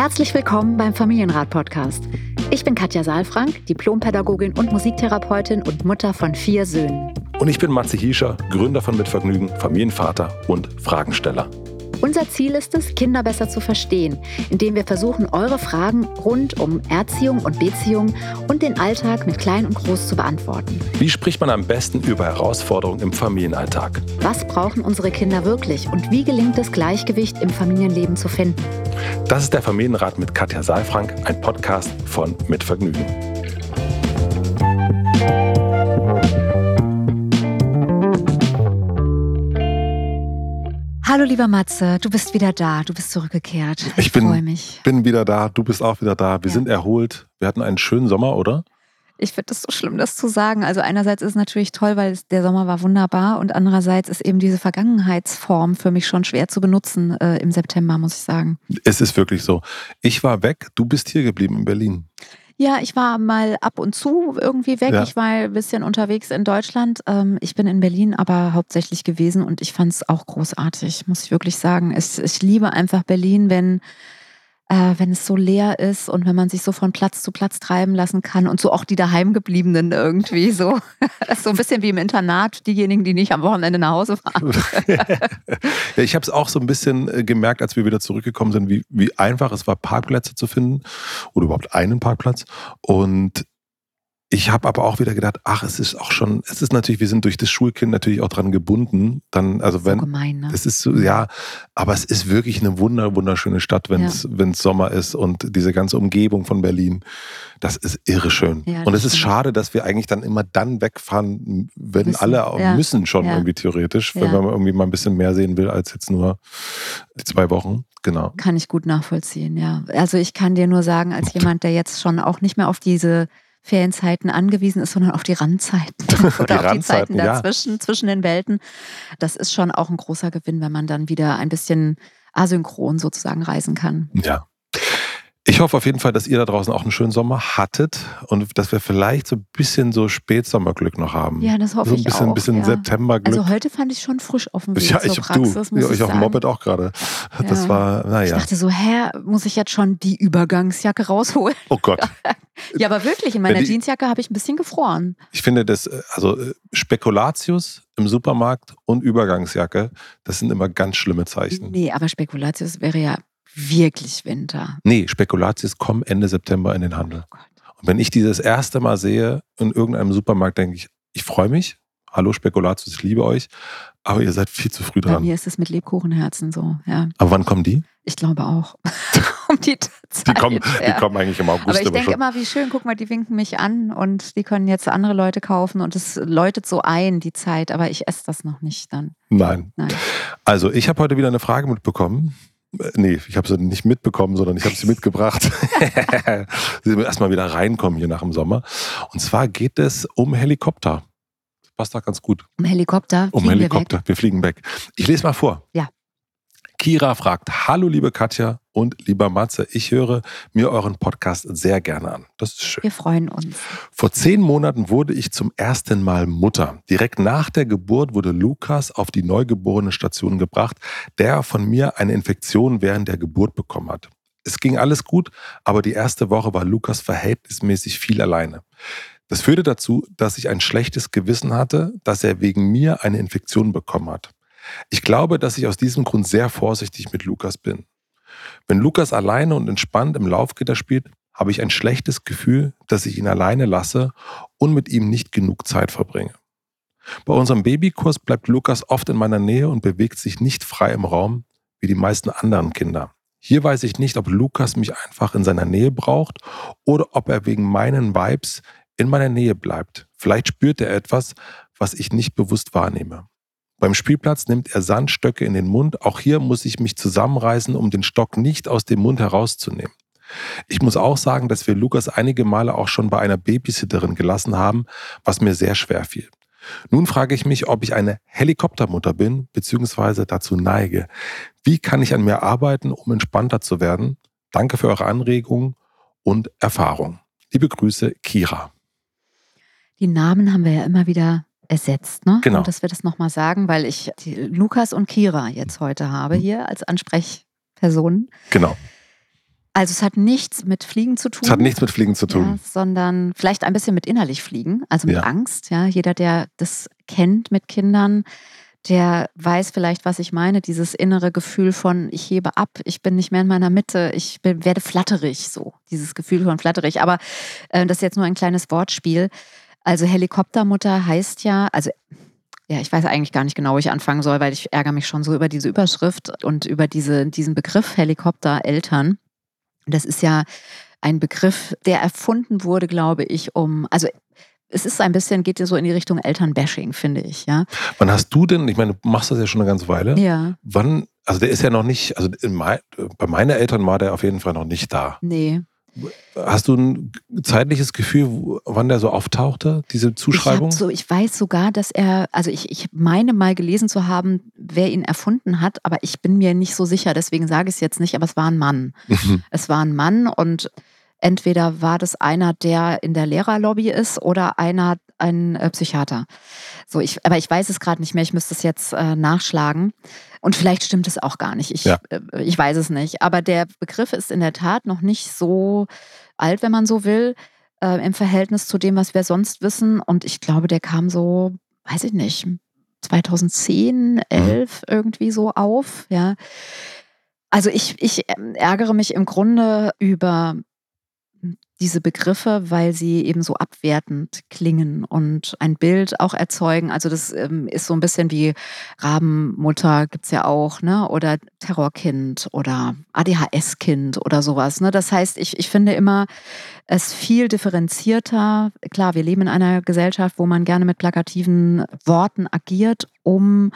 Herzlich willkommen beim Familienrat-Podcast. Ich bin Katja Saalfrank, Diplompädagogin und Musiktherapeutin und Mutter von vier Söhnen. Und ich bin Matze Hiescher, Gründer von Mitvergnügen, Familienvater und Fragensteller. Unser Ziel ist es, Kinder besser zu verstehen, indem wir versuchen, eure Fragen rund um Erziehung und Beziehung und den Alltag mit Klein und Groß zu beantworten. Wie spricht man am besten über Herausforderungen im Familienalltag? Was brauchen unsere Kinder wirklich und wie gelingt es, Gleichgewicht im Familienleben zu finden? Das ist der Familienrat mit Katja Saalfrank, ein Podcast von Mitvergnügen. Hallo lieber Matze, du bist wieder da, du bist zurückgekehrt. Ich, ich freue mich. bin wieder da, du bist auch wieder da. Wir ja. sind erholt. Wir hatten einen schönen Sommer, oder? Ich finde es so schlimm, das zu sagen. Also einerseits ist es natürlich toll, weil der Sommer war wunderbar und andererseits ist eben diese Vergangenheitsform für mich schon schwer zu benutzen äh, im September, muss ich sagen. Es ist wirklich so. Ich war weg, du bist hier geblieben in Berlin. Ja, ich war mal ab und zu irgendwie weg. Ja. Ich war ein bisschen unterwegs in Deutschland. Ähm, ich bin in Berlin aber hauptsächlich gewesen und ich fand es auch großartig, muss ich wirklich sagen. ich liebe einfach Berlin, wenn äh, wenn es so leer ist und wenn man sich so von Platz zu Platz treiben lassen kann und so auch die daheimgebliebenen irgendwie so. So ein bisschen wie im Internat, diejenigen, die nicht am Wochenende nach Hause fahren. ja, ich habe es auch so ein bisschen äh, gemerkt, als wir wieder zurückgekommen sind, wie, wie einfach es war, Parkplätze zu finden oder überhaupt einen Parkplatz. Und ich habe aber auch wieder gedacht, ach, es ist auch schon, es ist natürlich, wir sind durch das Schulkind natürlich auch dran gebunden. Dann, also wenn, so gemein, ne? es ist so, ja, aber es ist wirklich eine wunder, wunderschöne Stadt, wenn es, ja. Sommer ist und diese ganze Umgebung von Berlin, das ist irre schön. Ja, und es ist schade, dass wir eigentlich dann immer dann wegfahren, wenn müssen. alle ja. müssen schon irgendwie theoretisch, wenn man irgendwie mal ein bisschen mehr sehen will als jetzt nur die zwei Wochen. Genau. Kann ich gut nachvollziehen, ja. Also ich kann dir nur sagen, als jemand, der jetzt schon auch nicht mehr auf diese Ferienzeiten angewiesen ist, sondern auf die Randzeiten oder die auf die Zeiten dazwischen, ja. zwischen den Welten. Das ist schon auch ein großer Gewinn, wenn man dann wieder ein bisschen asynchron sozusagen reisen kann. Ja. Ich hoffe auf jeden Fall, dass ihr da draußen auch einen schönen Sommer hattet und dass wir vielleicht so ein bisschen so Spätsommerglück noch haben. Ja, das hoffe so ein bisschen, ich auch. Ein bisschen ja. Septemberglück. Also heute fand ich schon frisch auf dem Weg ja, ich zur Praxis, du, ja, ich auf dem Moped auch gerade. Das ja. war, naja. Ich dachte so, hä, muss ich jetzt schon die Übergangsjacke rausholen? Oh Gott. ja, aber wirklich, in meiner die, Jeansjacke habe ich ein bisschen gefroren. Ich finde das, also äh, Spekulatius im Supermarkt und Übergangsjacke, das sind immer ganz schlimme Zeichen. Nee, aber Spekulatius wäre ja wirklich Winter. Nee, Spekulatius kommen Ende September in den Handel. Oh und wenn ich dieses erste Mal sehe in irgendeinem Supermarkt, denke ich, ich freue mich. Hallo Spekulatius, ich liebe euch. Aber ihr seid viel zu früh dran. Bei mir ist es mit Lebkuchenherzen so, ja. Aber wann kommen die? Ich glaube auch. um die Zeit. Die kommen, ja. die kommen eigentlich im August. Aber ich denke immer, wie schön, guck mal, die winken mich an und die können jetzt andere Leute kaufen und es läutet so ein, die Zeit. Aber ich esse das noch nicht dann. Nein. Nein. Also, ich habe heute wieder eine Frage mitbekommen. Äh, nee, ich habe sie nicht mitbekommen, sondern ich habe sie mitgebracht. sie müssen erstmal wieder reinkommen hier nach dem Sommer. Und zwar geht es um Helikopter. Das passt da ganz gut. Um Helikopter? Um Helikopter. Wir, wir fliegen weg. Ich lese mal vor. Ja. Kira fragt, hallo liebe Katja und lieber Matze, ich höre mir euren Podcast sehr gerne an. Das ist schön. Wir freuen uns. Vor zehn Monaten wurde ich zum ersten Mal Mutter. Direkt nach der Geburt wurde Lukas auf die neugeborene Station gebracht, der von mir eine Infektion während der Geburt bekommen hat. Es ging alles gut, aber die erste Woche war Lukas verhältnismäßig viel alleine. Das führte dazu, dass ich ein schlechtes Gewissen hatte, dass er wegen mir eine Infektion bekommen hat. Ich glaube, dass ich aus diesem Grund sehr vorsichtig mit Lukas bin. Wenn Lukas alleine und entspannt im Laufgitter spielt, habe ich ein schlechtes Gefühl, dass ich ihn alleine lasse und mit ihm nicht genug Zeit verbringe. Bei unserem Babykurs bleibt Lukas oft in meiner Nähe und bewegt sich nicht frei im Raum wie die meisten anderen Kinder. Hier weiß ich nicht, ob Lukas mich einfach in seiner Nähe braucht oder ob er wegen meinen Vibes in meiner Nähe bleibt. Vielleicht spürt er etwas, was ich nicht bewusst wahrnehme. Beim Spielplatz nimmt er Sandstöcke in den Mund. Auch hier muss ich mich zusammenreißen, um den Stock nicht aus dem Mund herauszunehmen. Ich muss auch sagen, dass wir Lukas einige Male auch schon bei einer Babysitterin gelassen haben, was mir sehr schwer fiel. Nun frage ich mich, ob ich eine Helikoptermutter bin, beziehungsweise dazu neige. Wie kann ich an mir arbeiten, um entspannter zu werden? Danke für eure Anregungen und Erfahrung. Liebe Grüße, Kira. Die Namen haben wir ja immer wieder ersetzt. Ne? Genau. Und dass wir das nochmal sagen, weil ich Lukas und Kira jetzt heute habe hier als Ansprechpersonen. Genau. Also es hat nichts mit Fliegen zu tun. Es hat nichts mit Fliegen zu tun. Ja, sondern vielleicht ein bisschen mit innerlich Fliegen, also mit Ja. Angst. Ja, jeder, der das kennt mit Kindern, der weiß vielleicht, was ich meine. Dieses innere Gefühl von, ich hebe ab, ich bin nicht mehr in meiner Mitte, ich bin, werde flatterig, so. Dieses Gefühl von flatterig. Aber äh, das ist jetzt nur ein kleines Wortspiel. Also Helikoptermutter heißt ja, also ja, ich weiß eigentlich gar nicht genau, wo ich anfangen soll, weil ich ärgere mich schon so über diese Überschrift und über diese, diesen Begriff Helikoptereltern. Das ist ja ein Begriff, der erfunden wurde, glaube ich, um, also es ist ein bisschen, geht ja so in die Richtung Elternbashing, finde ich, ja. Wann hast du denn, ich meine, du machst das ja schon eine ganze Weile. Ja, Wann, also der ist ja noch nicht, also in mein, bei meinen Eltern war der auf jeden Fall noch nicht da. nee. Hast du ein zeitliches Gefühl, wann der so auftauchte, diese Ich, Zuschreibung? hab so, ich weiß sogar, dass er, also ich, ich meine mal gelesen zu haben, wer ihn erfunden hat, aber ich bin mir nicht so sicher, deswegen sage ich es jetzt nicht, aber es war ein Mann. Mhm. Es war ein Mann und entweder war das einer, der in der Lehrerlobby ist oder einer, ein äh, Psychiater. So, ich, aber ich weiß es gerade nicht mehr, ich müsste es jetzt äh, nachschlagen. Und vielleicht stimmt es auch gar nicht. Ich, Ja. äh, ich weiß es nicht. Aber der Begriff ist in der Tat noch nicht so alt, wenn man so will, äh, im Verhältnis zu dem, was wir sonst wissen. Und ich glaube, der kam so, weiß ich nicht, 2010, 11 irgendwie so auf. Ja. Also ich, ich ähm, ärgere mich im Grunde über diese Begriffe, weil sie eben so abwertend klingen und ein Bild auch erzeugen. Also das ähm, ist so ein bisschen wie Rabenmutter gibt's ja auch, ne? Oder Terrorkind oder ADHS-Kind oder sowas. Ne? Das heißt, ich, ich finde immer es viel differenzierter. Klar, wir leben in einer Gesellschaft, wo man gerne mit plakativen Worten agiert, um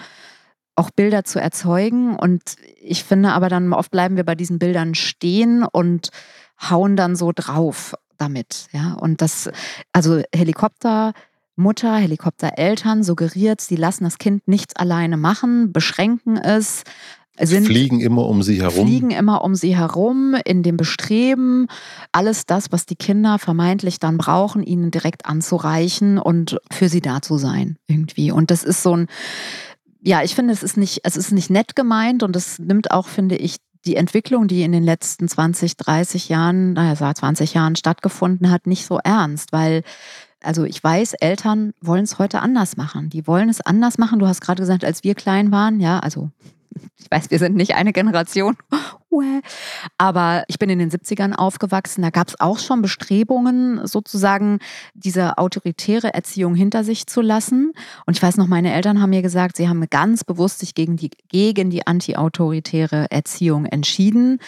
auch Bilder zu erzeugen. Und ich finde aber dann oft bleiben wir bei diesen Bildern stehen und hauen dann so drauf damit. Ja, und das, also Helikopter. Mutter, Helikoptereltern suggeriert, sie lassen das Kind nichts alleine machen, beschränken es, sind Fliegen immer um sie herum. fliegen immer um sie herum in dem Bestreben, alles das, was die Kinder vermeintlich dann brauchen, ihnen direkt anzureichen und für sie da zu sein irgendwie. Und das ist so ein, ja, ich finde, es ist nicht, es ist nicht nett gemeint und es nimmt auch, finde ich, die Entwicklung, die in den letzten 20, 30 Jahren, naja, seit 20 Jahren stattgefunden hat, nicht so ernst, weil also ich weiß, Eltern wollen es heute anders machen. Die wollen es anders machen. Du hast gerade gesagt, als wir klein waren, ja, also ich weiß, wir sind nicht eine Generation, aber ich bin in den 70ern aufgewachsen. Da gab es auch schon Bestrebungen, sozusagen diese autoritäre Erziehung hinter sich zu lassen. Und ich weiß noch, meine Eltern haben mir gesagt, sie haben ganz bewusst sich gegen die, gegen die anti-autoritäre Erziehung entschieden.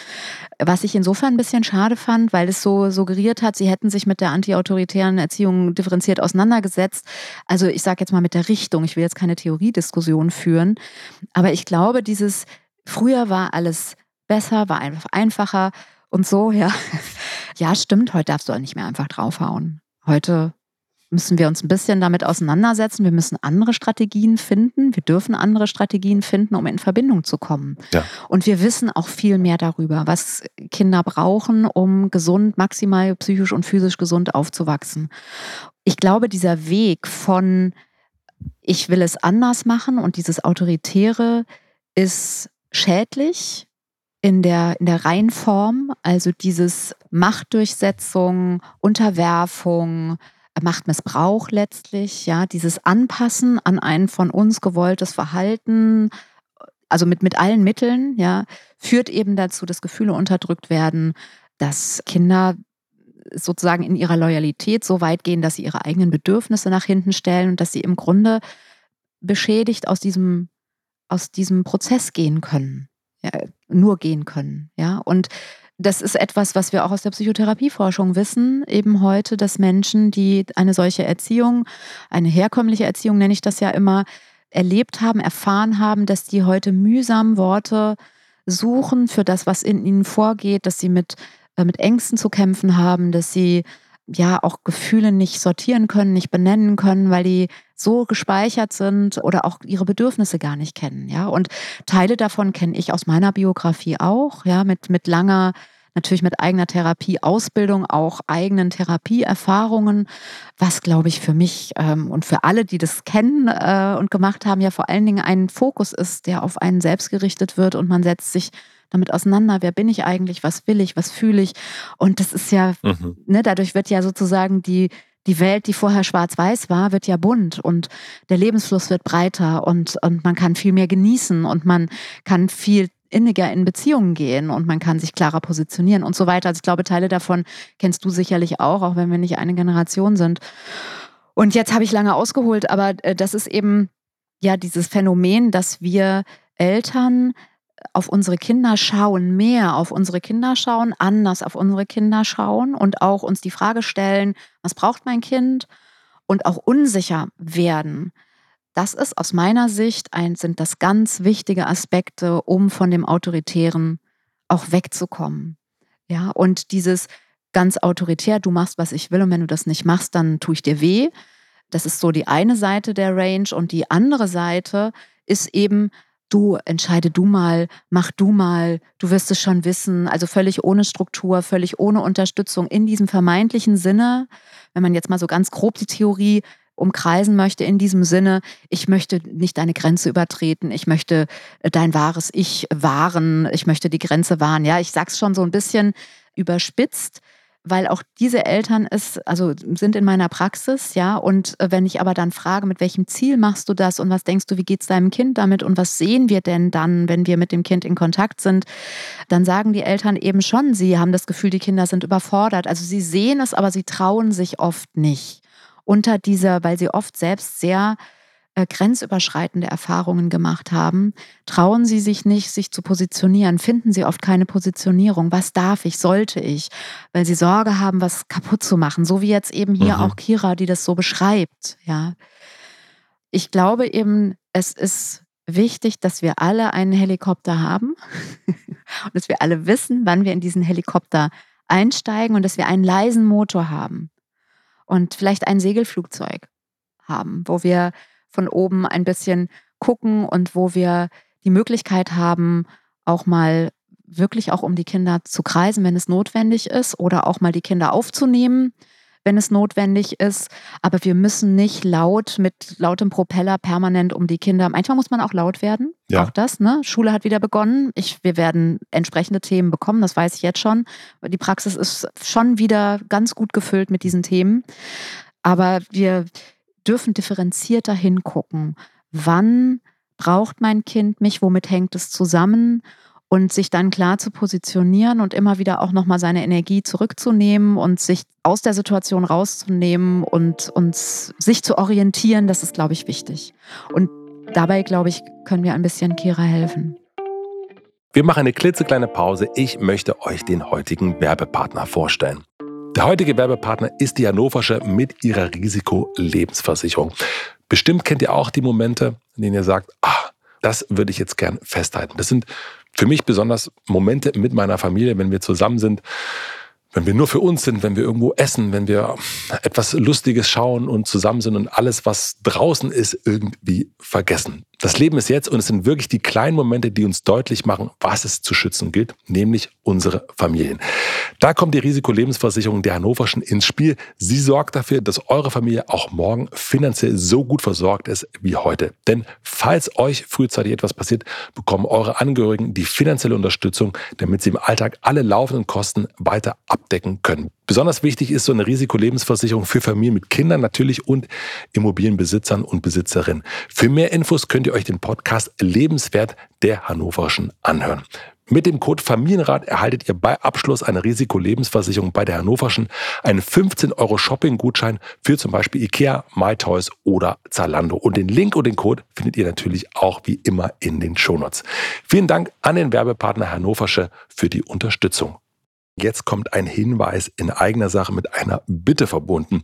Was ich insofern ein bisschen schade fand, weil es so suggeriert hat, sie hätten sich mit der anti-autoritären Erziehung differenziert auseinandergesetzt. Also ich sage jetzt mal mit der Richtung. Ich will jetzt keine Theoriediskussion führen. Aber ich glaube, dieses früher war alles besser, war einfach einfacher und so, ja. Ja, stimmt, heute darfst du auch nicht mehr einfach draufhauen. Heute müssen wir uns ein bisschen damit auseinandersetzen. Wir müssen andere Strategien finden. Wir dürfen andere Strategien finden, um in Verbindung zu kommen. Ja. Und wir wissen auch viel mehr darüber, was Kinder brauchen, um gesund, maximal psychisch und physisch gesund aufzuwachsen. Ich glaube, dieser Weg von ich will es anders machen und dieses Autoritäre ist schädlich in der, in der Reihenform, also dieses Machtdurchsetzung, Unterwerfung, Machtmissbrauch letztlich, ja, dieses Anpassen an ein von uns gewolltes Verhalten, also mit, mit allen Mitteln, ja, führt eben dazu, dass Gefühle unterdrückt werden, dass Kinder sozusagen in ihrer Loyalität so weit gehen, dass sie ihre eigenen Bedürfnisse nach hinten stellen und dass sie im Grunde beschädigt aus diesem, aus diesem Prozess gehen können, nur gehen können, ja, und das ist etwas, was wir auch aus der Psychotherapieforschung wissen, eben heute, dass Menschen, die eine solche Erziehung, eine herkömmliche Erziehung nenne ich das ja immer, erlebt haben, erfahren haben, dass die heute mühsam Worte suchen für das, was in ihnen vorgeht, dass sie mit, äh, mit Ängsten zu kämpfen haben, dass sie ja auch Gefühle nicht sortieren können, nicht benennen können, weil die so gespeichert sind oder auch ihre Bedürfnisse gar nicht kennen, ja. Und Teile davon kenne ich aus meiner Biografie auch, ja, mit, mit langer, natürlich mit eigener Therapieausbildung, auch eigenen Therapieerfahrungen, was glaube ich für mich ähm, und für alle, die das kennen äh, und gemacht haben, ja vor allen Dingen ein Fokus ist, der auf einen selbst gerichtet wird und man setzt sich damit auseinander, wer bin ich eigentlich, was will ich, was fühle ich. Und das ist ja, mhm. ne, dadurch wird ja sozusagen die, die Welt, die vorher schwarz-weiß war, wird ja bunt und der Lebensfluss wird breiter und, und man kann viel mehr genießen und man kann viel inniger in Beziehungen gehen und man kann sich klarer positionieren und so weiter. Also ich glaube, Teile davon kennst du sicherlich auch, auch wenn wir nicht eine Generation sind. Und jetzt habe ich lange ausgeholt, aber äh, das ist eben ja dieses Phänomen, dass wir Eltern auf unsere Kinder schauen, mehr auf unsere Kinder schauen, anders auf unsere Kinder schauen und auch uns die Frage stellen, was braucht mein Kind? Und auch unsicher werden. Das ist aus meiner Sicht ein, sind das ganz wichtige Aspekte, um von dem Autoritären auch wegzukommen. Ja, und dieses ganz autoritär, du machst, was ich will, und wenn du das nicht machst, dann tue ich dir weh. Das ist so die eine Seite der Range und die andere Seite ist eben du entscheide du mal, mach du mal, du wirst es schon wissen. Also völlig ohne Struktur, völlig ohne Unterstützung in diesem vermeintlichen Sinne, wenn man jetzt mal so ganz grob die Theorie umkreisen möchte, in diesem Sinne, ich möchte nicht deine Grenze übertreten, ich möchte äh, dein wahres Ich wahren, ich möchte die Grenze wahren. Ja, ich sag's schon so ein bisschen überspitzt weil auch diese Eltern es, also sind in meiner Praxis, ja, und äh, wenn ich aber dann frage, mit welchem Ziel machst du das und was denkst du, wie geht es deinem Kind damit und was sehen wir denn dann, wenn wir mit dem Kind in Kontakt sind, dann sagen die Eltern eben schon, sie haben das Gefühl, die Kinder sind überfordert. Also sie sehen es, aber sie trauen sich oft nicht unter dieser, weil sie oft selbst sehr äh, grenzüberschreitende Erfahrungen gemacht haben, trauen sie sich nicht, sich zu positionieren, finden sie oft keine Positionierung. Was darf ich, sollte ich? Weil sie Sorge haben, was kaputt zu machen. So wie jetzt eben hier mhm. auch Kira, die das so beschreibt. Ja. Ich glaube eben, es ist wichtig, dass wir alle einen Helikopter haben und dass wir alle wissen, wann wir in diesen Helikopter einsteigen und dass wir einen leisen Motor haben und vielleicht ein Segelflugzeug haben, wo wir von oben ein bisschen gucken und wo wir die Möglichkeit haben, auch mal wirklich auch um die Kinder zu kreisen, wenn es notwendig ist, oder auch mal die Kinder aufzunehmen, wenn es notwendig ist. Aber wir müssen nicht laut mit lautem Propeller permanent um die Kinder. Manchmal muss man auch laut werden. Ja. Auch das, ne? Schule hat wieder begonnen. Ich, wir werden entsprechende Themen bekommen, das weiß ich jetzt schon. Die Praxis ist schon wieder ganz gut gefüllt mit diesen Themen. Aber wir, dürfen differenzierter hingucken. Wann braucht mein Kind mich? Womit hängt es zusammen? Und sich dann klar zu positionieren und immer wieder auch nochmal seine Energie zurückzunehmen und sich aus der Situation rauszunehmen und uns sich zu orientieren, das ist, glaube ich, wichtig. Und dabei, glaube ich, können wir ein bisschen Kira helfen. Wir machen eine klitzekleine Pause. Ich möchte euch den heutigen Werbepartner vorstellen. Der heutige Werbepartner ist die Hannoversche mit ihrer Risikolebensversicherung. Bestimmt kennt ihr auch die Momente, in denen ihr sagt, ah, das würde ich jetzt gern festhalten. Das sind für mich besonders Momente mit meiner Familie, wenn wir zusammen sind, wenn wir nur für uns sind, wenn wir irgendwo essen, wenn wir etwas Lustiges schauen und zusammen sind und alles, was draußen ist, irgendwie vergessen. Das Leben ist jetzt und es sind wirklich die kleinen Momente, die uns deutlich machen, was es zu schützen gilt, nämlich unsere Familien. Da kommt die Risikolebensversicherung der Hannoverschen ins Spiel. Sie sorgt dafür, dass eure Familie auch morgen finanziell so gut versorgt ist wie heute. Denn falls euch frühzeitig etwas passiert, bekommen eure Angehörigen die finanzielle Unterstützung, damit sie im Alltag alle laufenden Kosten weiter abdecken können. Besonders wichtig ist so eine Risikolebensversicherung für Familien mit Kindern natürlich und Immobilienbesitzern und Besitzerinnen. Für mehr Infos könnt ihr euch den Podcast Lebenswert der Hannoverschen anhören. Mit dem Code Familienrat erhaltet ihr bei Abschluss einer Risikolebensversicherung bei der Hannoverschen einen 15 Euro Shopping-Gutschein für zum Beispiel Ikea, MyToys oder Zalando. Und den Link und den Code findet ihr natürlich auch wie immer in den Shownotes. Vielen Dank an den Werbepartner Hannoversche für die Unterstützung. Jetzt kommt ein Hinweis in eigener Sache mit einer Bitte verbunden.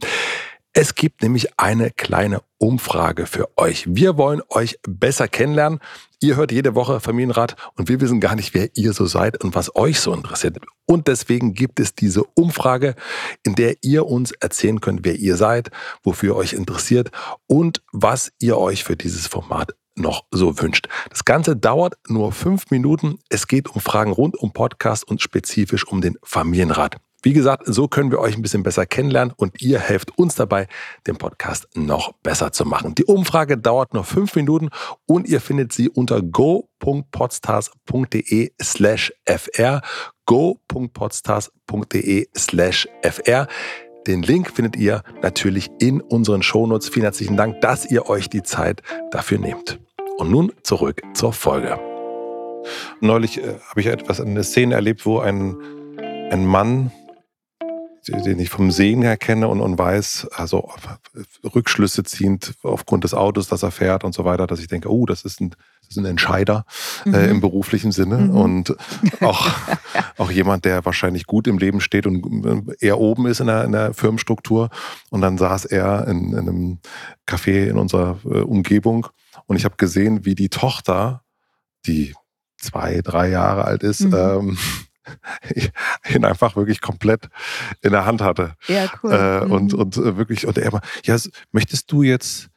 Es gibt nämlich eine kleine Umfrage für euch. Wir wollen euch besser kennenlernen. Ihr hört jede Woche Familienrat und wir wissen gar nicht, wer ihr so seid und was euch so interessiert. Und deswegen gibt es diese Umfrage, in der ihr uns erzählen könnt, wer ihr seid, wofür ihr euch interessiert und was ihr euch für dieses Format noch so wünscht. Das Ganze dauert nur fünf Minuten. Es geht um Fragen rund um Podcast und spezifisch um den Familienrat. Wie gesagt, so können wir euch ein bisschen besser kennenlernen und ihr helft uns dabei, den Podcast noch besser zu machen. Die Umfrage dauert nur fünf Minuten und ihr findet sie unter go.podstars.de slash fr go.podstars.de slash fr. Den Link findet ihr natürlich in unseren Shownotes. Vielen herzlichen Dank, dass ihr euch die Zeit dafür nehmt. Und nun zurück zur Folge. Neulich äh, habe ich etwas, eine Szene erlebt, wo ein, ein Mann den ich vom Sehen her kenne und, und weiß, also Rückschlüsse ziehend aufgrund des Autos, das er fährt und so weiter, dass ich denke, oh, das ist ein, das ist ein Entscheider äh, mhm. äh, im beruflichen Sinne mhm. und auch, auch jemand, der wahrscheinlich gut im Leben steht und eher oben ist in der, in der Firmenstruktur. Und dann saß er in, in einem Café in unserer äh, Umgebung und ich habe gesehen, wie die Tochter, die zwei, drei Jahre alt ist, mhm. ähm, ihn einfach wirklich komplett in der Hand hatte. Ja, cool. Äh, mhm. Und, und äh, wirklich, und er immer, ja, möchtest du jetzt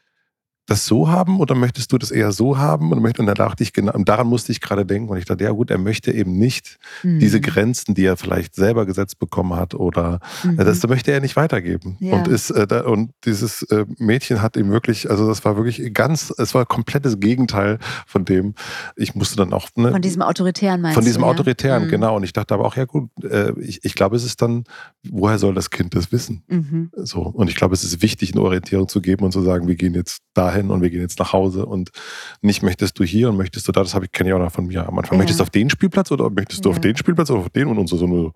das so haben oder möchtest du das eher so haben? Und, möchte, und dann dachte ich, genau, und daran musste ich gerade denken. Und ich dachte, ja gut, er möchte eben nicht mhm. diese Grenzen, die er vielleicht selber gesetzt bekommen hat, oder mhm. das möchte er nicht weitergeben. Ja. Und ist äh, da, und dieses äh, Mädchen hat ihm wirklich, also das war wirklich ganz, es war komplettes Gegenteil von dem. Ich musste dann auch ne, von diesem autoritären meinst Von diesem du, autoritären, mhm. genau. Und ich dachte aber auch, ja gut, äh, ich, ich glaube, es ist dann, woher soll das Kind das wissen? Mhm. So und ich glaube, es ist wichtig, eine Orientierung zu geben und zu sagen, wir gehen jetzt dahin dahin und wir gehen jetzt nach Hause und nicht möchtest du hier und möchtest du da, das habe ich kenne ich auch noch von mir am Anfang. Ja. Möchtest du auf den Spielplatz oder möchtest du ja. auf den Spielplatz oder auf den und, und so, so nur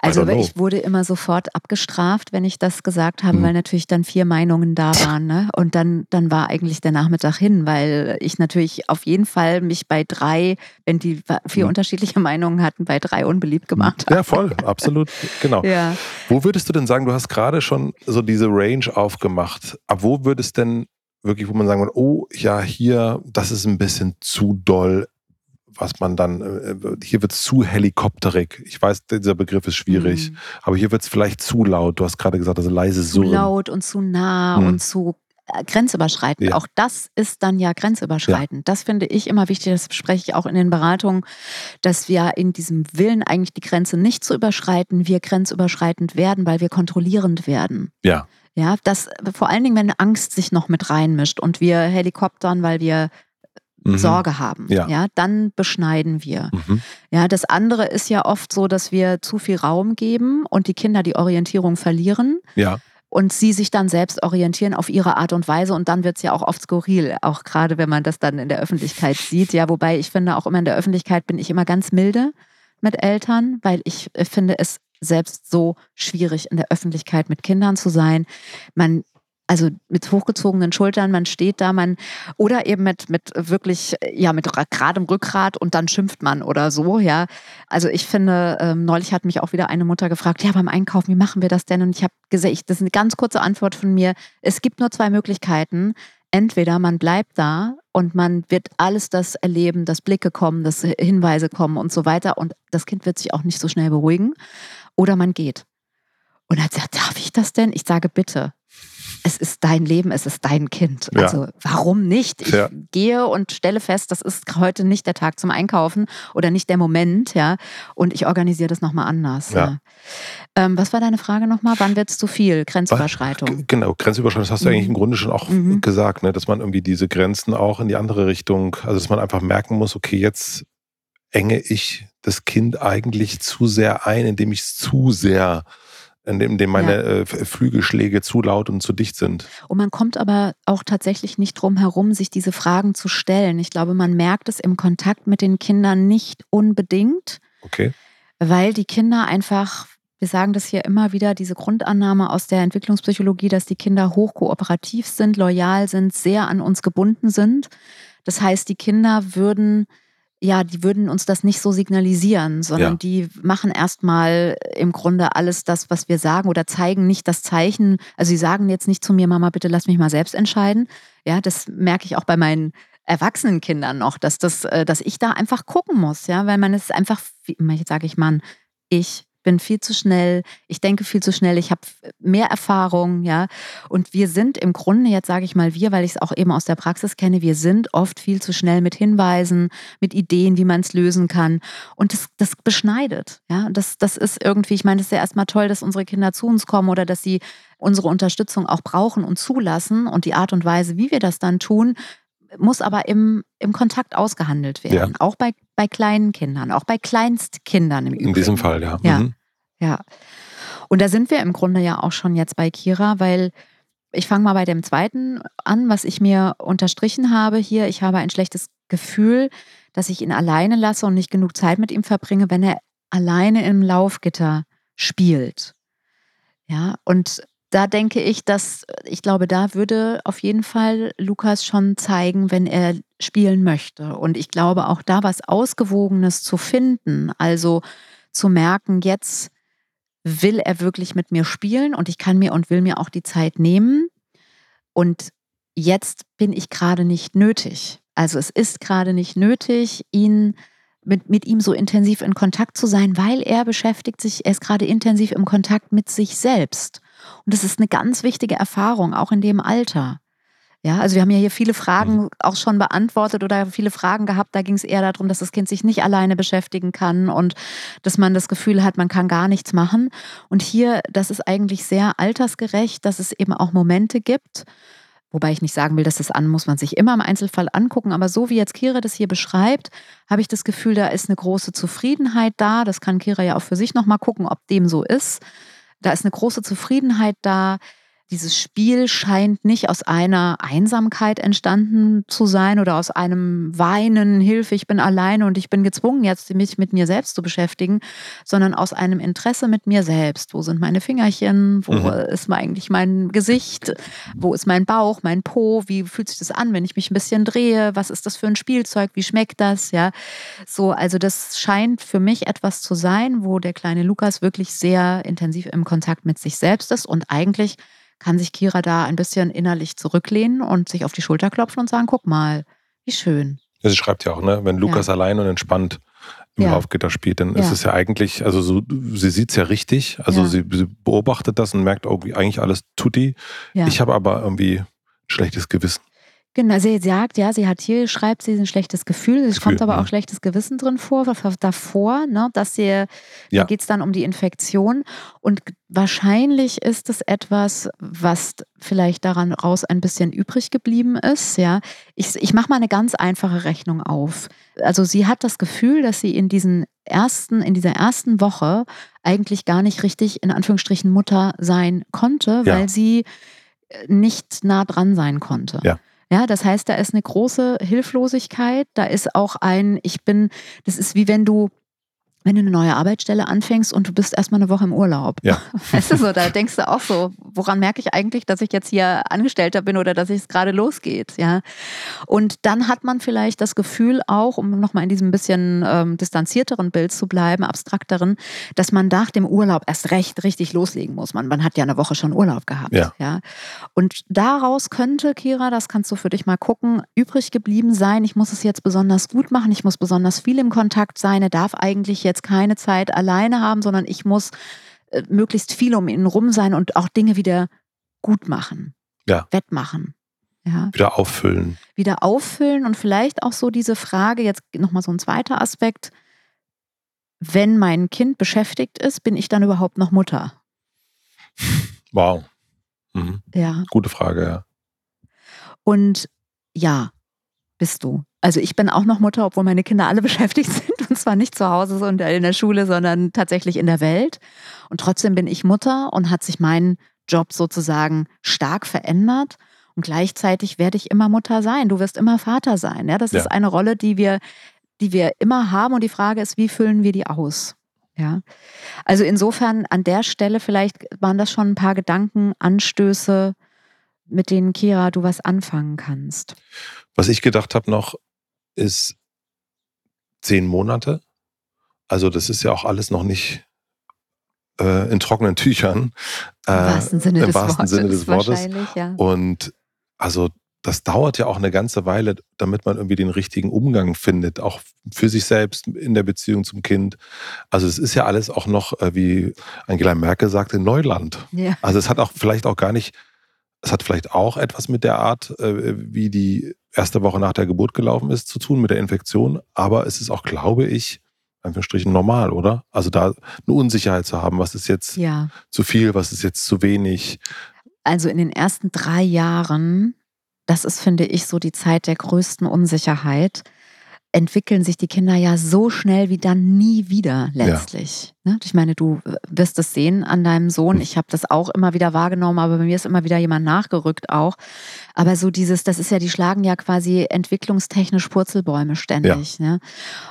also ich wurde immer sofort abgestraft, wenn ich das gesagt habe, mhm. weil natürlich dann vier Meinungen da waren. Ne? Und dann, dann war eigentlich der Nachmittag hin, weil ich natürlich auf jeden Fall mich bei drei, wenn die vier mhm. unterschiedliche Meinungen hatten, bei drei unbeliebt gemacht habe. Ja, voll, absolut, genau. Ja. Wo würdest du denn sagen, du hast gerade schon so diese Range aufgemacht, ab wo würdest denn wirklich, wo man sagen würde, oh ja, hier, das ist ein bisschen zu doll, was man dann, äh, hier wird es zu helikopterig. Ich weiß, dieser Begriff ist schwierig, mhm. aber hier wird es vielleicht zu laut. Du hast gerade gesagt, also leise Zu laut und zu nah mhm. und zu äh, grenzüberschreitend. Ja. Auch das ist dann ja grenzüberschreitend. Ja. Das finde ich immer wichtig, das bespreche ich auch in den Beratungen, dass wir in diesem Willen eigentlich die Grenze nicht zu überschreiten, wir grenzüberschreitend werden, weil wir kontrollierend werden. Ja. Ja, das vor allen Dingen, wenn Angst sich noch mit reinmischt und wir helikoptern, weil wir mhm. Sorge haben, ja. ja. dann beschneiden wir. Mhm. Ja, das andere ist ja oft so, dass wir zu viel Raum geben und die Kinder die Orientierung verlieren. Ja. Und sie sich dann selbst orientieren auf ihre Art und Weise und dann wird es ja auch oft skurril, auch gerade wenn man das dann in der Öffentlichkeit sieht. Ja, wobei ich finde, auch immer in der Öffentlichkeit bin ich immer ganz milde mit Eltern, weil ich äh, finde es selbst so schwierig in der Öffentlichkeit mit Kindern zu sein. Man also mit hochgezogenen Schultern, man steht da, man oder eben mit mit wirklich ja mit geradem Rückgrat und dann schimpft man oder so, ja. Also ich finde, ähm, neulich hat mich auch wieder eine Mutter gefragt, ja beim Einkaufen, wie machen wir das denn? Und ich habe gesagt, das ist eine ganz kurze Antwort von mir. Es gibt nur zwei Möglichkeiten. Entweder man bleibt da und man wird alles das erleben, dass Blicke kommen, dass Hinweise kommen und so weiter und das Kind wird sich auch nicht so schnell beruhigen oder man geht. Und er hat gesagt, darf ich das denn? Ich sage bitte. Es ist dein Leben, es ist dein Kind. Ja. Also warum nicht? Ich ja. gehe und stelle fest, das ist heute nicht der Tag zum Einkaufen oder nicht der Moment, ja. Und ich organisiere das nochmal anders. Ja. ja. Ähm, was war deine Frage nochmal? Wann wird es zu viel? Grenzüberschreitung. Genau, Grenzüberschreitung, das hast du mhm. eigentlich im Grunde schon auch mhm. gesagt, ne? dass man irgendwie diese Grenzen auch in die andere Richtung, also dass man einfach merken muss, okay, jetzt enge ich das Kind eigentlich zu sehr ein, indem ich es zu sehr indem, dem meine ja. Äh, Flügelschläge zu laut und zu dicht sind. Und man kommt aber auch tatsächlich nicht drum herum, sich diese Fragen zu stellen. Ich glaube, man merkt es im Kontakt mit den Kindern nicht unbedingt. Okay. Weil die Kinder einfach, wir sagen das hier immer wieder, diese Grundannahme aus der Entwicklungspsychologie, dass die Kinder hochkooperativ sind, loyal sind, sehr an uns gebunden sind. Das heißt, die Kinder würden ja, die würden uns das nicht so signalisieren, sondern ja. die machen erstmal im Grunde alles das, was wir sagen oder zeigen nicht das Zeichen. Also sie sagen jetzt nicht zu mir, Mama, bitte lass mich mal selbst entscheiden. Ja, das merke ich auch bei meinen erwachsenen Kindern noch, dass das, äh, dass ich da einfach gucken muss, ja, weil man es einfach, jetzt sage ich, Mann, ich bin viel zu schnell, ich denke viel zu schnell, ich habe mehr Erfahrung, ja. Und wir sind im Grunde, jetzt sage ich mal wir, weil ich es auch eben aus der Praxis kenne, wir sind oft viel zu schnell mit Hinweisen, mit Ideen, wie man es lösen kann. Und das, das beschneidet, ja. Das, das ist irgendwie, ich meine, es ist ja erstmal toll, dass unsere Kinder zu uns kommen oder dass sie unsere Unterstützung auch brauchen und zulassen. Und die Art und Weise, wie wir das dann tun, muss aber im, im Kontakt ausgehandelt werden. Ja. Auch bei, bei kleinen Kindern, auch bei Kleinstkindern im Übrigen. In diesem Fall, ja. Ja, mhm. ja. Und da sind wir im Grunde ja auch schon jetzt bei Kira, weil ich fange mal bei dem zweiten an, was ich mir unterstrichen habe hier. Ich habe ein schlechtes Gefühl, dass ich ihn alleine lasse und nicht genug Zeit mit ihm verbringe, wenn er alleine im Laufgitter spielt. Ja, und da denke ich, dass ich glaube, da würde auf jeden Fall Lukas schon zeigen, wenn er spielen möchte. Und ich glaube auch da was Ausgewogenes zu finden, also zu merken, jetzt will er wirklich mit mir spielen und ich kann mir und will mir auch die Zeit nehmen. Und jetzt bin ich gerade nicht nötig. Also es ist gerade nicht nötig, ihn mit, mit ihm so intensiv in Kontakt zu sein, weil er beschäftigt sich, er ist gerade intensiv im Kontakt mit sich selbst. Und das ist eine ganz wichtige Erfahrung, auch in dem Alter. Ja, also wir haben ja hier viele Fragen mhm. auch schon beantwortet oder viele Fragen gehabt. Da ging es eher darum, dass das Kind sich nicht alleine beschäftigen kann und dass man das Gefühl hat, man kann gar nichts machen. Und hier, das ist eigentlich sehr altersgerecht, dass es eben auch Momente gibt, Wobei ich nicht sagen will, dass das an muss man sich immer im Einzelfall angucken, aber so wie jetzt Kira das hier beschreibt, habe ich das Gefühl, da ist eine große Zufriedenheit da. Das kann Kira ja auch für sich nochmal gucken, ob dem so ist. Da ist eine große Zufriedenheit da. Dieses Spiel scheint nicht aus einer Einsamkeit entstanden zu sein oder aus einem Weinen, Hilfe, ich bin alleine und ich bin gezwungen, jetzt mich mit mir selbst zu beschäftigen, sondern aus einem Interesse mit mir selbst. Wo sind meine Fingerchen? Wo mhm. ist eigentlich mein Gesicht? Wo ist mein Bauch, mein Po? Wie fühlt sich das an, wenn ich mich ein bisschen drehe? Was ist das für ein Spielzeug? Wie schmeckt das? Ja, so, also das scheint für mich etwas zu sein, wo der kleine Lukas wirklich sehr intensiv im Kontakt mit sich selbst ist und eigentlich kann sich Kira da ein bisschen innerlich zurücklehnen und sich auf die Schulter klopfen und sagen, guck mal, wie schön. Ja, sie schreibt ja auch, ne, wenn Lukas ja. allein und entspannt im ja. Laufgitter spielt, dann ja. ist es ja eigentlich, also so, sie sieht es ja richtig, also sie, sie, beobachtet das und merkt irgendwie eigentlich alles tutti. Ich habe aber irgendwie ein schlechtes Gewissen. Genau, sie sagt, ja, sie hat hier, schreibt sie ein schlechtes Gefühl, es kommt aber auch schlechtes Gewissen drin vor, davor, ne, dass sie, ja. da geht es dann um die Infektion und wahrscheinlich ist es etwas, was vielleicht daran raus ein bisschen übrig geblieben ist, ja. Ich, ich mache mal eine ganz einfache Rechnung auf. Also sie hat das Gefühl, dass sie in diesen ersten, in dieser ersten Woche eigentlich gar nicht richtig, in Anführungsstrichen, Mutter sein konnte, ja. weil sie äh, nicht nah dran sein konnte. Ja. Ja, das heißt, da ist eine große Hilflosigkeit, da ist auch ein, ich bin, das ist wie wenn du wenn du eine neue Arbeitsstelle anfängst und du bist erstmal eine Woche im Urlaub. Ja. Weißt du so, da denkst du auch so, woran merke ich eigentlich, dass ich jetzt hier Angestellter bin oder dass es gerade losgeht, ja. Und dann hat man vielleicht das Gefühl auch, um nochmal in diesem bisschen ähm, distanzierteren Bild zu bleiben, abstrakteren, dass man nach dem Urlaub erst recht richtig loslegen muss. Man, man hat ja eine Woche schon Urlaub gehabt, ja. ja. Und daraus könnte, Kira, das kannst du für dich mal gucken, übrig geblieben sein, ich muss es jetzt besonders gut machen, ich muss besonders viel im Kontakt sein, er darf eigentlich jetzt jetzt keine Zeit alleine haben, sondern ich muss äh, möglichst viel um ihn rum sein und auch Dinge wieder gut machen, ja. wettmachen. Ja. Wieder auffüllen. Wieder auffüllen und vielleicht auch so diese Frage, jetzt nochmal so ein zweiter Aspekt, wenn mein Kind beschäftigt ist, bin ich dann überhaupt noch Mutter? Wow. Mhm. Ja. Gute Frage, ja. Und ja, bist du. Also ich bin auch noch Mutter, obwohl meine Kinder alle beschäftigt sind. Und zwar nicht zu Hause und in der Schule, sondern tatsächlich in der Welt. Und trotzdem bin ich Mutter und hat sich mein Job sozusagen stark verändert. Und gleichzeitig werde ich immer Mutter sein. Du wirst immer Vater sein. Ja, das ja. ist eine Rolle, die wir, die wir immer haben. Und die Frage ist, wie füllen wir die aus? Ja, also insofern an der Stelle vielleicht waren das schon ein paar Gedankenanstöße, mit denen Kira du was anfangen kannst. Was ich gedacht habe noch, ist zehn Monate. Also das ist ja auch alles noch nicht äh, in trockenen Tüchern. Äh, Im wahrsten Sinne, im des, wahrsten Wortes, Sinne des Wortes. Ja. Und also das dauert ja auch eine ganze Weile, damit man irgendwie den richtigen Umgang findet, auch für sich selbst in der Beziehung zum Kind. Also es ist ja alles auch noch, äh, wie Angela Merkel sagte, Neuland. Ja. Also es hat auch vielleicht auch gar nicht, es hat vielleicht auch etwas mit der Art, äh, wie die erste Woche nach der Geburt gelaufen ist, zu tun mit der Infektion. Aber es ist auch, glaube ich, Anführungsstrichen normal, oder? Also da eine Unsicherheit zu haben, was ist jetzt ja. zu viel, was ist jetzt zu wenig. Also in den ersten drei Jahren das ist, finde ich, so die Zeit der größten Unsicherheit, entwickeln sich die Kinder ja so schnell wie dann nie wieder letztlich. Ja. Ich meine, du wirst es sehen an deinem Sohn. Ich habe das auch immer wieder wahrgenommen, aber bei mir ist immer wieder jemand nachgerückt auch. Aber so dieses, das ist ja, die schlagen ja quasi entwicklungstechnisch Purzelbäume ständig. Ja. Ne?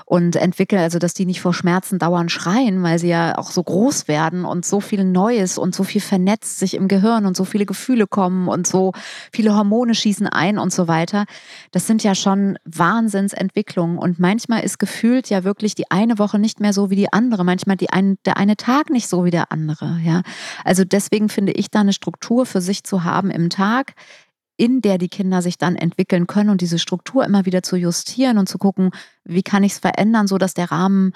Und entwickeln, also dass die nicht vor Schmerzen dauernd schreien, weil sie ja auch so groß werden und so viel Neues und so viel vernetzt sich im Gehirn und so viele Gefühle kommen und so viele Hormone schießen ein und so weiter. Das sind ja schon Wahnsinnsentwicklungen. Und manchmal ist gefühlt ja wirklich die eine Woche nicht mehr so wie die andere. Manchmal die eine ein, der eine Tag nicht so wie der andere. Ja? Also deswegen finde ich da eine Struktur für sich zu haben im Tag, in der die Kinder sich dann entwickeln können und diese Struktur immer wieder zu justieren und zu gucken, wie kann ich es verändern, sodass der Rahmen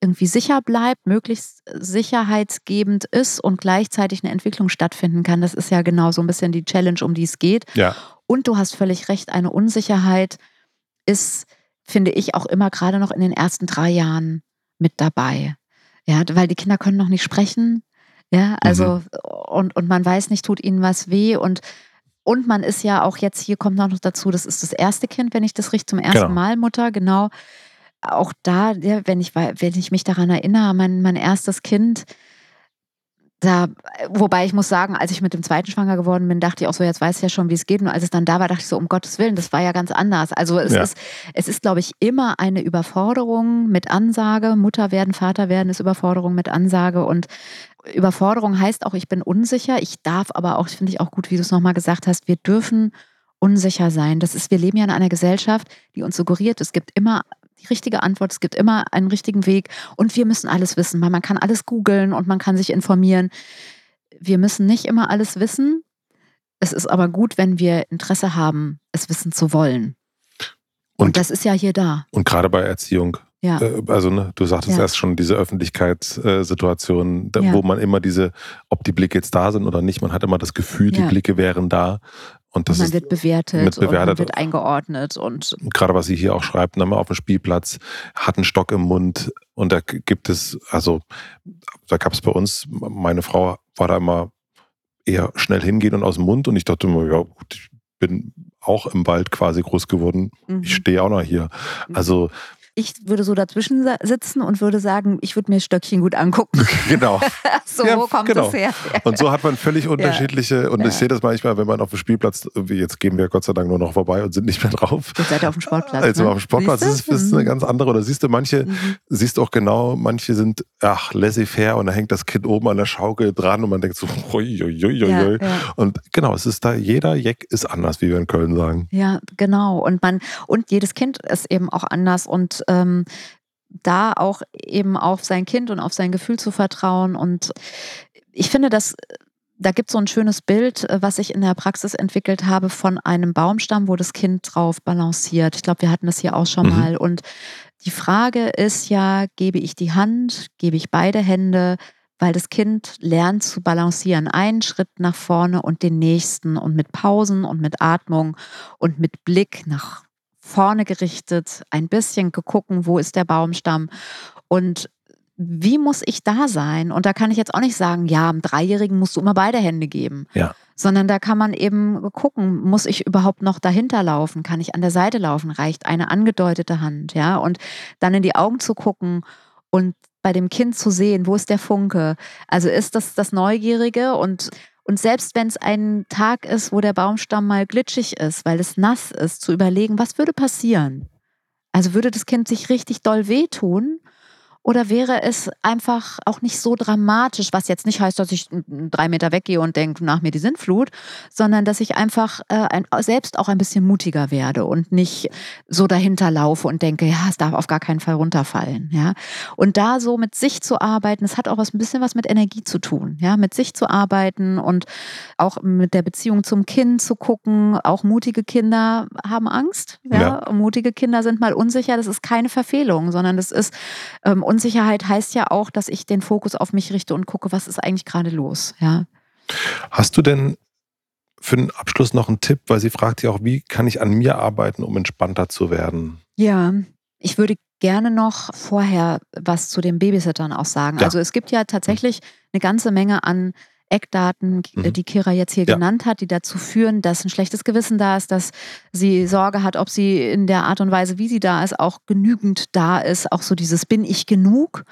irgendwie sicher bleibt, möglichst sicherheitsgebend ist und gleichzeitig eine Entwicklung stattfinden kann. Das ist ja genau so ein bisschen die Challenge, um die es geht. Ja. Und du hast völlig recht, eine Unsicherheit ist, finde ich, auch immer gerade noch in den ersten drei Jahren mit dabei. Ja, weil die Kinder können noch nicht sprechen. Ja, also mhm. und, und man weiß nicht, tut ihnen was weh und und man ist ja auch jetzt, hier kommt noch dazu, das ist das erste Kind, wenn ich das richtig zum ersten genau. Mal Mutter, genau. Auch da, ja, wenn ich, wenn ich mich daran erinnere, mein, mein erstes Kind, da, wobei ich muss sagen, als ich mit dem zweiten schwanger geworden bin, dachte ich auch so, jetzt weiß ich ja schon, wie es geht. Und als es dann da war, dachte ich so, um Gottes Willen, das war ja ganz anders. Also es ja. ist, es ist, glaube ich, immer eine Überforderung mit Ansage. Mutter werden, Vater werden ist Überforderung mit Ansage. Und Überforderung heißt auch, ich bin unsicher. Ich darf aber auch, finde ich auch gut, wie du es nochmal gesagt hast, wir dürfen unsicher sein. Das ist, wir leben ja in einer Gesellschaft, die uns suggeriert, es gibt immer die richtige Antwort, es gibt immer einen richtigen Weg und wir müssen alles wissen, weil man kann alles googeln und man kann sich informieren. Wir müssen nicht immer alles wissen. Es ist aber gut, wenn wir Interesse haben, es wissen zu wollen. Und, und das ist ja hier da. Und gerade bei Erziehung. Ja. Äh, also, ne, du sagtest ja. erst schon, diese Öffentlichkeitssituation, ja. wo man immer diese, ob die Blicke jetzt da sind oder nicht, man hat immer das Gefühl, die Blicke wären da. Und das man wird bewertet, mit bewertet. und man wird eingeordnet. Und gerade was sie hier auch schreibt, ne, auf dem Spielplatz, hat einen Stock im Mund und da gibt es, also da gab es bei uns, meine Frau war da immer eher schnell hingehen und aus dem Mund und ich dachte immer, ja gut, ich bin auch im Wald quasi groß geworden, mhm. ich stehe auch noch hier. Also ich würde so dazwischen sitzen und würde sagen, ich würde mir Stöckchen gut angucken. Genau. so ja, kommt genau. es her. Und so hat man völlig unterschiedliche, ja. und ja. ich sehe das manchmal, wenn man auf dem Spielplatz, jetzt gehen wir Gott sei Dank nur noch vorbei und sind nicht mehr drauf. Jetzt seid ihr auf dem Sportplatz. Also ne? auf dem Sportplatz ist es ist eine mhm. ganz andere. Oder siehst du, manche, mhm. siehst auch genau, manche sind, ach, laissez-faire und da hängt das Kind oben an der Schaukel dran und man denkt so, ui, ui, ui, ui. Und genau, es ist da, jeder Jack ist anders, wie wir in Köln sagen. Ja, genau. Und man, und jedes Kind ist eben auch anders und ähm, da auch eben auf sein Kind und auf sein Gefühl zu vertrauen. Und ich finde, dass da gibt es so ein schönes Bild, äh, was ich in der Praxis entwickelt habe von einem Baumstamm, wo das Kind drauf balanciert. Ich glaube, wir hatten das hier auch schon mhm. mal. Und die Frage ist ja, gebe ich die Hand, gebe ich beide Hände, weil das Kind lernt zu balancieren. Einen Schritt nach vorne und den nächsten und mit Pausen und mit Atmung und mit Blick nach vorne gerichtet, ein bisschen gucken, wo ist der Baumstamm und wie muss ich da sein? Und da kann ich jetzt auch nicht sagen, ja, einem Dreijährigen musst du immer beide Hände geben. Ja. Sondern da kann man eben gucken, muss ich überhaupt noch dahinter laufen? Kann ich an der Seite laufen? Reicht eine angedeutete Hand? Ja. Und dann in die Augen zu gucken und bei dem Kind zu sehen, wo ist der Funke? Also ist das das Neugierige und und selbst wenn es ein Tag ist, wo der Baumstamm mal glitschig ist, weil es nass ist, zu überlegen, was würde passieren? Also würde das Kind sich richtig doll wehtun? Oder wäre es einfach auch nicht so dramatisch, was jetzt nicht heißt, dass ich drei Meter weggehe und denke, nach mir die Sintflut, sondern dass ich einfach äh, ein, selbst auch ein bisschen mutiger werde und nicht so dahinter laufe und denke, ja, es darf auf gar keinen Fall runterfallen. Ja? Und da so mit sich zu arbeiten, es hat auch was, ein bisschen was mit Energie zu tun, ja, mit sich zu arbeiten und auch mit der Beziehung zum Kind zu gucken. Auch mutige Kinder haben Angst. Ja? ja. Mutige Kinder sind mal unsicher. Das ist keine Verfehlung, sondern das ist ähm, Unsicherheit heißt ja auch, dass ich den Fokus auf mich richte und gucke, was ist eigentlich gerade los. Ja. Hast du denn für den Abschluss noch einen Tipp, weil sie fragt ja auch, wie kann ich an mir arbeiten, um entspannter zu werden? Ja, ich würde gerne noch vorher was zu den Babysittern auch sagen. Ja. Also es gibt ja tatsächlich eine ganze Menge an Eckdaten, mhm. die Kira jetzt hier ja. genannt hat, die dazu führen, dass ein schlechtes Gewissen da ist, dass sie Sorge hat, ob sie in der Art und Weise, wie sie da ist, auch genügend da ist. Auch so dieses Bin ich genug?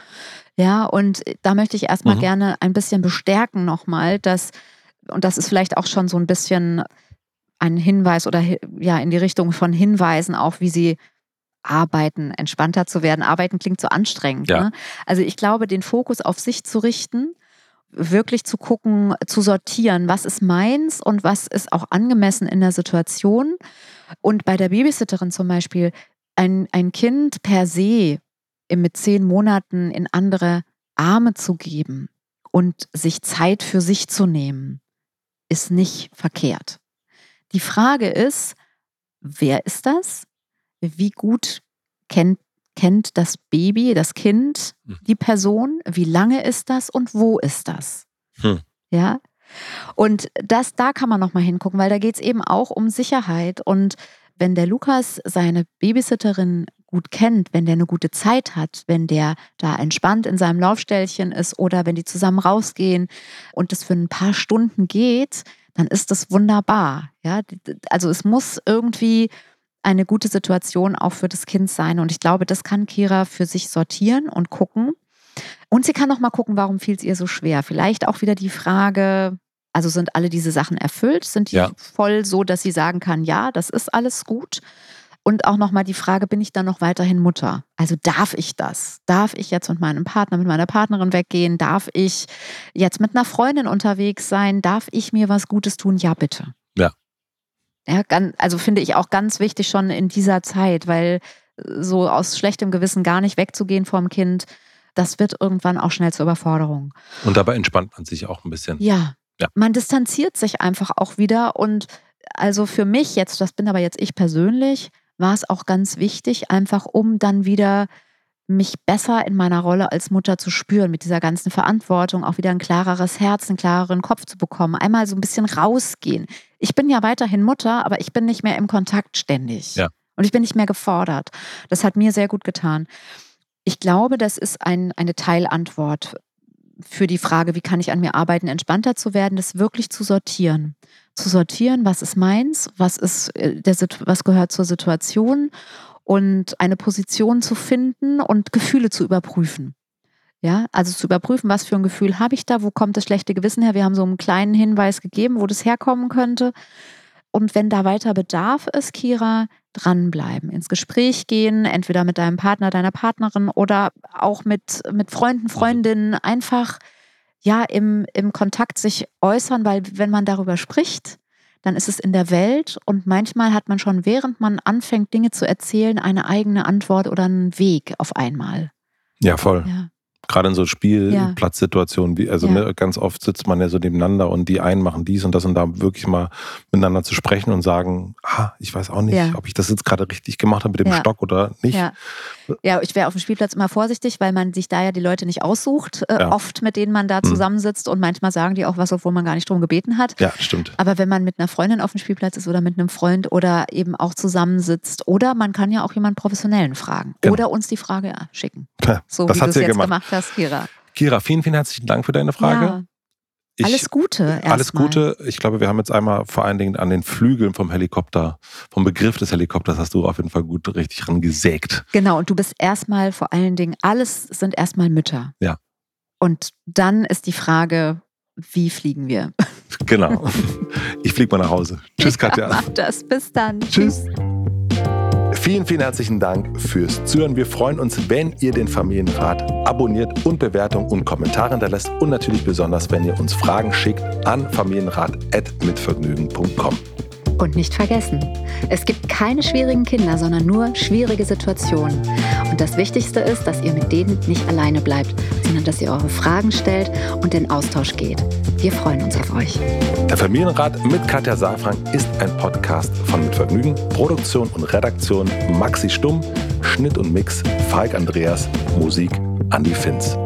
Ja, und da möchte ich erstmal mhm. gerne ein bisschen bestärken nochmal, dass, und das ist vielleicht auch schon so ein bisschen ein Hinweis oder ja, in die Richtung von Hinweisen auch, wie sie arbeiten, entspannter zu werden. Arbeiten klingt so anstrengend. Ja. Ne? Also ich glaube, den Fokus auf sich zu richten wirklich zu gucken, zu sortieren, was ist meins und was ist auch angemessen in der Situation. Und bei der Babysitterin zum Beispiel, ein, ein Kind per se mit zehn Monaten in andere Arme zu geben und sich Zeit für sich zu nehmen, ist nicht verkehrt. Die Frage ist, wer ist das? Wie gut kennt kennt das Baby, das Kind, hm. die Person, wie lange ist das und wo ist das? Hm. Ja. Und das, da kann man nochmal hingucken, weil da geht es eben auch um Sicherheit. Und wenn der Lukas seine Babysitterin gut kennt, wenn der eine gute Zeit hat, wenn der da entspannt in seinem Laufstellchen ist oder wenn die zusammen rausgehen und es für ein paar Stunden geht, dann ist das wunderbar. Ja, also es muss irgendwie eine gute Situation auch für das Kind sein. Und ich glaube, das kann Kira für sich sortieren und gucken. Und sie kann noch mal gucken, warum fiel es ihr so schwer. Vielleicht auch wieder die Frage, also sind alle diese Sachen erfüllt? Sind die ja. voll so, dass sie sagen kann, ja, das ist alles gut? Und auch nochmal die Frage, bin ich dann noch weiterhin Mutter? Also darf ich das? Darf ich jetzt mit meinem Partner, mit meiner Partnerin weggehen? Darf ich jetzt mit einer Freundin unterwegs sein? Darf ich mir was Gutes tun? Ja, bitte. Ja. Ganz, also finde ich auch ganz wichtig schon in dieser Zeit, weil so aus schlechtem Gewissen gar nicht wegzugehen vom Kind, das wird irgendwann auch schnell zur Überforderung. Und dabei entspannt man sich auch ein bisschen. Ja. ja. Man distanziert sich einfach auch wieder und also für mich jetzt, das bin aber jetzt ich persönlich, war es auch ganz wichtig, einfach um dann wieder mich besser in meiner Rolle als Mutter zu spüren, mit dieser ganzen Verantwortung, auch wieder ein klareres Herz, einen klareren Kopf zu bekommen, einmal so ein bisschen rausgehen. Ich bin ja weiterhin Mutter, aber ich bin nicht mehr im Kontakt ständig. Ja. Und ich bin nicht mehr gefordert. Das hat mir sehr gut getan. Ich glaube, das ist ein, eine Teilantwort für die Frage, wie kann ich an mir arbeiten, entspannter zu werden, das wirklich zu sortieren. Zu sortieren, was ist meins, was, ist äh, der, was gehört zur Situation und eine Position zu finden und Gefühle zu überprüfen. Ja, also zu überprüfen, was für ein Gefühl habe ich da, wo kommt das schlechte Gewissen her? Wir haben so einen kleinen Hinweis gegeben, wo das herkommen könnte. Und wenn da weiter Bedarf ist, Kira, dranbleiben, ins Gespräch gehen, entweder mit deinem Partner, deiner Partnerin oder auch mit, mit Freunden, Freundinnen, einfach ja im, im Kontakt sich äußern, weil wenn man darüber spricht, dann ist es in der Welt und manchmal hat man schon, während man anfängt, Dinge zu erzählen, eine eigene Antwort oder einen Weg auf einmal. Ja, voll. Ja gerade in so Spielplatzsituationen, wie, also ja. ne, ganz oft sitzt man ja so nebeneinander und die einen machen dies und das und da wirklich mal miteinander zu sprechen und sagen, ah, ich weiß auch nicht, ja. ob ich das jetzt gerade richtig gemacht habe mit dem ja. Stock oder nicht. Ja, ja ich wäre auf dem Spielplatz immer vorsichtig, weil man sich da ja die Leute nicht aussucht, äh, oft mit denen man da mhm. zusammensitzt und manchmal sagen die auch was, obwohl man gar nicht drum gebeten hat. Ja, stimmt. Aber wenn man mit einer Freundin auf dem Spielplatz ist oder mit einem Freund oder eben auch zusammensitzt oder man kann ja auch jemanden Professionellen fragen genau. oder uns die Frage schicken. So das wie du es jetzt gemacht. gemacht hast, Kira. Kira, vielen, vielen herzlichen Dank für deine Frage. Ja. Ich, alles Gute. Alles mal. Gute. Ich glaube, wir haben jetzt einmal vor allen Dingen an den Flügeln vom Helikopter, vom Begriff des Helikopters hast du auf jeden Fall gut richtig rangesägt. Genau, und du bist erstmal vor allen Dingen, alles sind erstmal Mütter. Ja. Und dann ist die Frage, wie fliegen wir? Genau. Ich fliege mal nach Hause. Tschüss, Katja. Mach das. Bis dann. Tschüss. Vielen, vielen herzlichen Dank fürs Zuhören. Wir freuen uns, wenn ihr den Familienrat abonniert und Bewertung und Kommentare hinterlässt und natürlich besonders, wenn ihr uns Fragen schickt an familienrat.mitvergnügen.com. Und nicht vergessen, es gibt keine schwierigen Kinder, sondern nur schwierige Situationen. Und das Wichtigste ist, dass ihr mit denen nicht alleine bleibt, sondern dass ihr eure Fragen stellt und in Austausch geht. Wir freuen uns auf euch. Der Familienrat mit Katja Saalfrank ist ein Podcast von Mit Vergnügen, Produktion und Redaktion Maxi Stumm, Schnitt und Mix Falk Andreas, Musik Andy Finz.